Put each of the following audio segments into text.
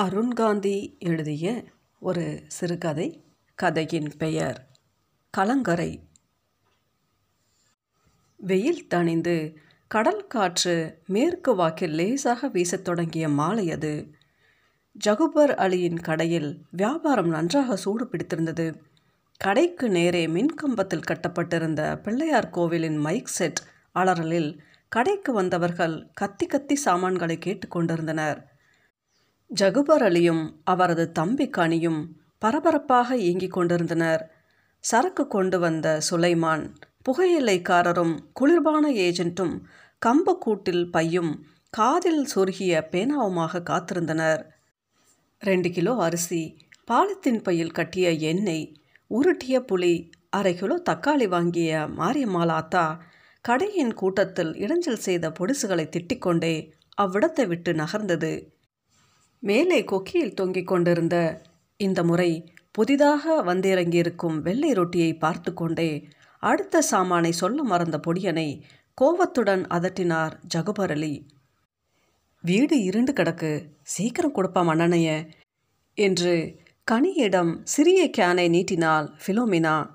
அருண்காந்தி எழுதிய ஒரு சிறுகதை கதையின் பெயர் கலங்கரை. வெயில் தணிந்து கடல் காற்று மேற்கு வாக்கில் லேசாக வீசத் தொடங்கிய மாலை அது. ஜகுபர் அலியின் கடையில் வியாபாரம் நன்றாக சூடு பிடித்திருந்தது. கடைக்கு நேரே மின்கம்பத்தில் கட்டப்பட்டிருந்த பிள்ளையார் கோவிலின் மைக் செட் அலறலில் கடைக்கு வந்தவர்கள் கத்தி கத்தி சாமான்களை கேட்டுக்கொண்டிருந்தனர் ஜகுபர் அலியும் அவரது தம்பி கனியும் பரபரப்பாக இயங்கிக் கொண்டிருந்தனர். சரக்கு கொண்டு வந்த சுலைமான் புகையிலைக்காரரும் குளிர்பான ஏஜென்ட்டும் கம்பக்கூட்டில் பையும் காதில் சொருகிய பேனாவுமாக காத்திருந்தனர். ரெண்டு கிலோ அரிசி பாலித்தீன் பையில் கட்டிய எண்ணெய் உருட்டிய புளி அரை கிலோ தக்காளி வாங்கிய மாரியம்மாள் ஆத்தா கடையின் கூட்டத்தில் இடைஞ்சல் செய்த பொடிசுகளை திட்டிக்கொண்டே அவ்விடத்தை விட்டு நகர்ந்தது. மேலே கொக்கியில் தொங்கிக் கொண்டிருந்த இந்த முறை புதிதாக வந்திறங்கியிருக்கும் வெள்ளை ரொட்டியை பார்த்து கொண்டே அடுத்த சாமானை சொல்ல மறந்த பொடியனை கோவத்துடன் அதட்டினார் ஜகுபரளி வீடு இருண்டு கிடக்கு. சீக்கிரம் கொடுப்பா அண்ணனைய என்று கனியிடம் சிறிய கேனை நீட்டினாள் ஃபிலோமினா.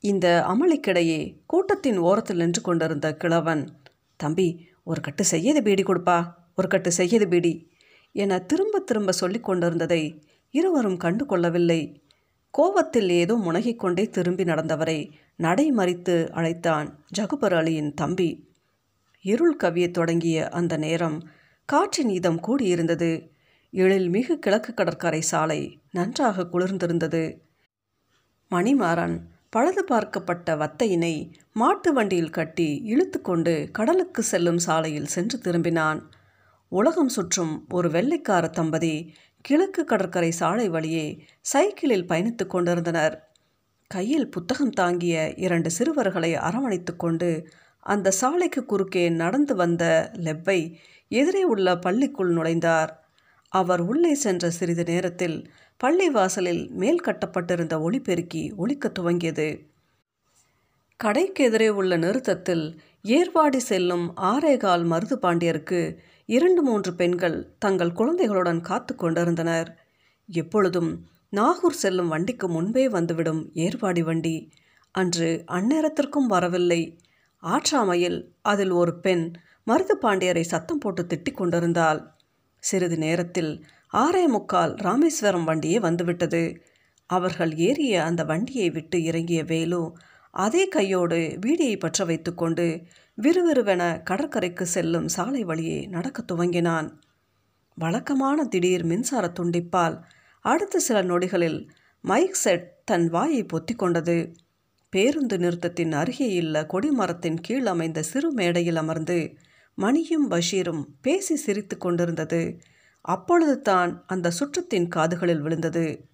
இந்த அமளிக்கிடையே கூட்டத்தின் ஓரத்தில் நின்று கொண்டிருந்த கிழவன் தம்பி ஒரு கட்டு செய்யது பீடி கொடுப்பா. ஒரு கட்டு செய்யது பீடி. என திரும்ப திரும்ப சொல்லி கொண்டிருந்ததை இருவரும் கண்டு கொள்ளவில்லை. கோவத்தில் ஏதோ முனகிக்கொண்டே திரும்பி நடந்தவரை நடை மறித்து அழைத்தான் ஜகுபர் அலியின் தம்பி. இருள் கவியத் தொடங்கிய அந்த நேரம் காற்றின் இதம் கூடியிருந்தது. எழில் மிகு கிழக்கு கடற்கரை சாலை நன்றாக குளிர்ந்திருந்தது. மணிமாறன் பழுது பார்க்கப்பட்ட வத்தையினை மாட்டு வண்டியில் கட்டி இழுத்து கொண்டு கடலுக்கு செல்லும் சாலையில் சென்று திரும்பினான். உலகம் சுற்றும் ஒரு வெள்ளைக்கார தம்பதி கிழக்கு கடற்கரை சாலை வழியே சைக்கிளில் பயணித்து கொண்டிருந்தனர். கையில் புத்தகம் தாங்கிய இரண்டு சிறுவர்களை அரவணைத்து கொண்டு அந்த சாலைக்கு குறுக்கே நடந்து வந்த லெப்பை எதிரே உள்ள பள்ளிக்குள் நுழைந்தார். அவர் உள்ளே சென்ற சிறிது நேரத்தில் பள்ளி வாசலில் மேல் கட்டப்பட்டிருந்த ஒளிபெருக்கி ஒழிக்க துவங்கியது. கடைக்கு எதிரே உள்ள நிறுத்தத்தில் ஏர்வாடி செல்லும் ஆரேகால் மருது பாண்டியருக்கு இரண்டு மூன்று பெண்கள் தங்கள் குழந்தைகளுடன் காத்து கொண்டிருந்தனர். எப்பொழுதும் நாகூர் செல்லும் வண்டிக்கு முன்பே வந்துவிடும் ஏர்வாடி வண்டி. அன்று அந்நேரத்திற்கும் வரவில்லை. ஆற்றாமையில் அதில் ஒரு பெண் மருது பாண்டியரை சத்தம் போட்டு திட்டிக் கொண்டிருந்தாள். சிறிது நேரத்தில் ஆறே முக்கால் ராமேஸ்வரம் வண்டியே வந்துவிட்டது. அவர்கள் ஏறிய அந்த வண்டியை விட்டு இறங்கிய வேலு அதே கையோடு வீடியை பற்ற வைத்துக்கொண்டு விறுவிறுவென கடற்கரைக்கு செல்லும் சாலை வழியே நடக்கத் துவங்கினான். வழக்கமான திடீர் மின்சார துண்டிப்பால் அடுத்த சில நொடிகளில் மைக் செட் தன் வாயை பொத்தி கொண்டது. பேருந்து நிறுத்தத்தின் அருகேயுள்ள கொடிமரத்தின் கீழ் அமைந்த சிறு மேடையில் அமர்ந்து மணியும் பஷீரும் பேசி சிரித்து கொண்டிருந்தது. அப்பொழுது தான் அந்த சுற்றத்தின் காதுகளில் விழுந்தது.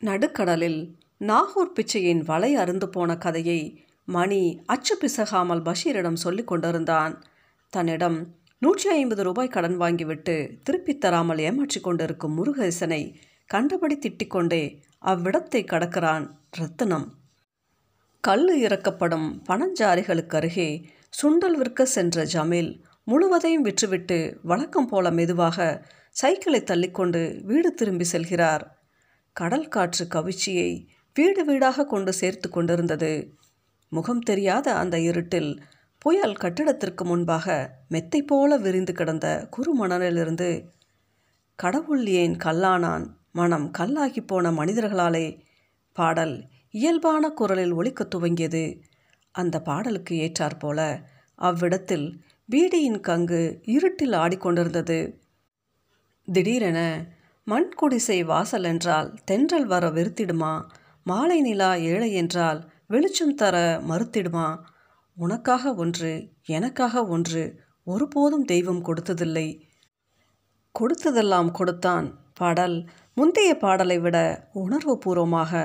நடுக்கடலில் நாகூர் பிச்சையின் வலை அருந்து போன கதையை மணி அச்சு பிசகாமல் பஷீரிடம் சொல்லி கொண்டிருந்தான். தன்னிடம் நூற்றி ஐம்பது ரூபாய் கடன் வாங்கிவிட்டு திருப்பித் தராமல் ஏமாற்றி கொண்டிருக்கும் முருகேசனை கண்டபடி திட்டிக்கொண்டே அவ்விடத்தை கடக்கிறான் ரத்தினம். கல் இறக்கப்படும் பணஞ்சாரிகளுக்கு அருகே சுண்டல் விற்க சென்ற ஜமீல் முழுவதையும் விற்றுவிட்டு வழக்கம் போல மெதுவாக சைக்கிளை தள்ளிக்கொண்டு வீடு திரும்பி செல்கிறார். கடல் காற்று கவிச்சியை வீடு வீடாக கொண்டு சேர்த்து கொண்டிருந்தது. முகம் தெரியாத அந்த இருட்டில் புயல் கட்டிடத்திற்கு முன்பாக மெத்தை போல விரிந்து கிடந்த குறுமணலிலிருந்து கடவுள் ஏன் கல்லானான்? மனம் கல்லாகி போன மனிதர்களாலே பாடல் இயல்பான குரலில் ஒலிக்க துவங்கியது. அந்த பாடலுக்கு ஏற்றாற்போல அவ்விடத்தில் பீடியின் கங்கு இருட்டில் ஆடிக்கொண்டிருந்தது திடீரென மண் குடிசை வாசல் என்றால் தென்றல் வர வெறுத்திடுமா? மாலை நிலா ஏழை என்றால் வெளிச்சம் தர மறுத்திடுமா? உனக்காக ஒன்று எனக்காக ஒன்று ஒருபோதும் தெய்வம் கொடுத்ததில்லை. கொடுத்ததெல்லாம் கொடுத்தான் பாடல். முந்தைய பாடலை விட உணர்வு பூர்வமாக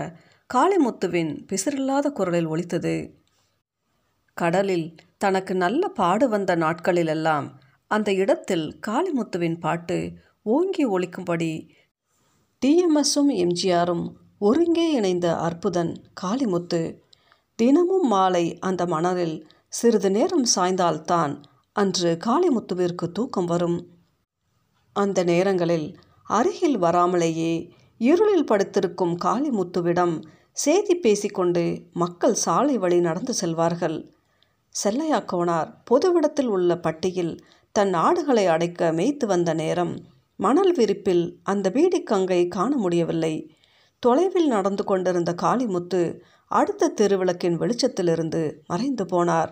காளிமுத்துவின் பிசிறில்லாத குரலில் ஒலித்தது. கடலில் தனக்கு நல்ல பாடு வந்த நாட்களிலெல்லாம் அந்த இடத்தில் காளிமுத்துவின் பாட்டு ஓங்கி ஒழிக்கும்படி டிஎம்எஸும் எம்ஜிஆரும் ஒருங்கே இணைந்த அற்புதன் காளிமுத்து. தினமும் மாலை அந்த மணலில் சிறிது நேரம் சாய்ந்தால்தான் அன்று காளிமுத்துவிற்கு தூக்கம் வரும். அந்த நேரங்களில் அருகில் வராமலேயே இருளில் படுத்திருக்கும் காளிமுத்துவிடம் செய்தி பேசிக்கொண்டு மக்கள் சாலை வழி நடந்து செல்வார்கள். செல்லையா கோனார் பொதுவிடத்தில் உள்ள பட்டியில் தன் ஆடுகளை அடைக்க மேய்த்து வந்த நேரம் மணல் விரிப்பில் அந்த பீடிக்கங்கை காண முடியவில்லை. தொலைவில் நடந்து கொண்டிருந்த காளிமுத்து அடுத்த தெருவிளக்கின் வெளிச்சத்திலிருந்து மறைந்து போனார்.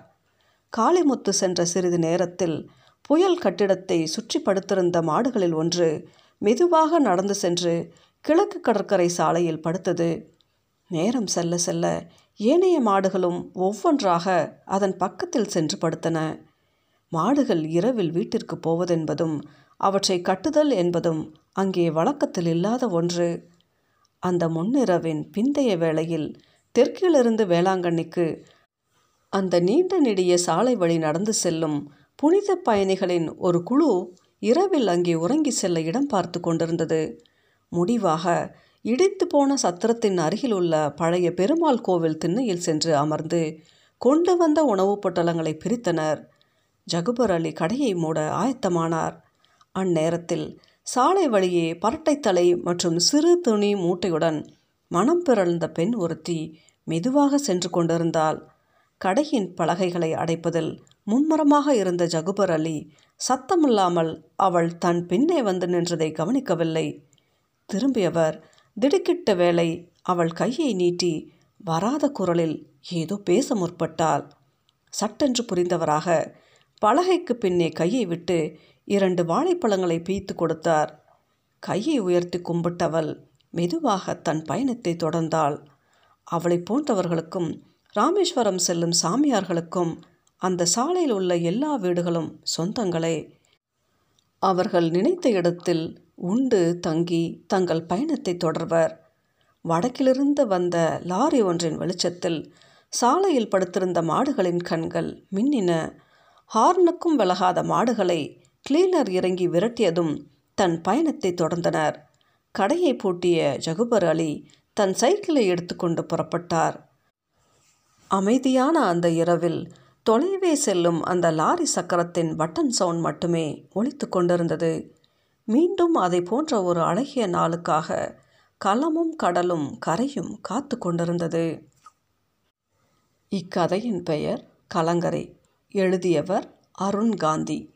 காளிமுத்து சென்ற சிறிது நேரத்தில் புயல் கட்டிடத்தை சுற்றி படுத்திருந்த மாடுகளில் ஒன்று மெதுவாக நடந்து சென்று கிழக்கு கடற்கரை சாலையில் படுத்தது. நேரம் செல்ல செல்ல ஏனைய மாடுகளும் ஒவ்வொன்றாக அதன் பக்கத்தில் சென்று படுத்தன. மாடுகள் இரவில் வீட்டிற்கு போவதென்பதும் அவற்றை கட்டுதல் என்பதும் அங்கே வழக்கத்தில் இல்லாத ஒன்று. அந்த முன்னிரவின் பிந்தைய வேளையில் தெற்கிலிருந்து வேளாங்கண்ணிக்கு அந்த நீண்ட நெடிய சாலை வழி நடந்து செல்லும் புனித பயணிகளின் ஒரு குழு இரவில் அங்கே உறங்கி செல்ல இடம் பார்த்து கொண்டிருந்தது. முடிவாக இடித்து போன சத்திரத்தின் அருகில் உள்ள பழைய பெருமாள் கோவில் திண்ணையில் சென்று அமர்ந்து கொண்டு வந்த உணவுப் பொட்டலங்களை பிரித்தனர். ஜகுபர் அலி கடையை மூட ஆயத்தமானார். அந்நேரத்தில் சாலை வழியே பரட்டைத்தலை மற்றும் சிறு துணி மூட்டையுடன் மனம் பிறழ்ந்த பெண் ஒருத்தி மெதுவாக சென்று கொண்டிருந்தாள். கடையின் பலகைகளை அடைப்பதில் மும்முரமாக இருந்த ஜகுபர் அலி சத்தமில்லாமல் அவள் தன் பின்னே வந்து நின்றதை கவனிக்கவில்லை. திரும்பியவர் திடுக்கிட்ட வேளை அவள் கையை நீட்டி வராத குரலில் ஏதோ பேச முற்பட்டாள். சட்டென்று புரிந்தவராக பலகைக்கு பின்னே கையை விட்டு இரண்டு வாழைப்பழங்களை பீய்த்து கொடுத்தார். கையை உயர்த்தி கும்பிட்டவள் மெதுவாக தன் பயணத்தை தொடர்ந்தாள். அவளை போன்றவர்களுக்கும் ராமேஸ்வரம் செல்லும் சாமியார்களுக்கும் அந்த சாலையில் உள்ள எல்லா வீடுகளும் சொந்தங்களே. அவர்கள் நினைத்த இடத்தில் உண்டு தங்கி தங்கள் பயணத்தை தொடர்வர். வடக்கிலிருந்து வந்த லாரி ஒன்றின் வெளிச்சத்தில் சாலையில் படுத்திருந்த மாடுகளின் கண்கள் மின்னின. ஹார்னுக்கும் விலகாத மாடுகளை கிளீனர் இறங்கி விரட்டியதும் தன் பயணத்தை தொடர்ந்தனர். கடையை பூட்டிய ஜகுபர் அலி தன் சைக்கிளை எடுத்துக்கொண்டு புறப்பட்டார். அமைதியான அந்த இரவில் தொலைவே செல்லும் அந்த லாரி சக்கரத்தின் பட்டன் சவுண்ட் மட்டுமே ஒழித்து கொண்டிருந்தது. மீண்டும் அதை போன்ற ஒரு அழகிய நாளுக்காக களமும் கடலும் கரையும் காத்து கொண்டிருந்தது. இக்கதையின் பெயர் கலங்கரை. எழுதியவர் அருண் காந்தி.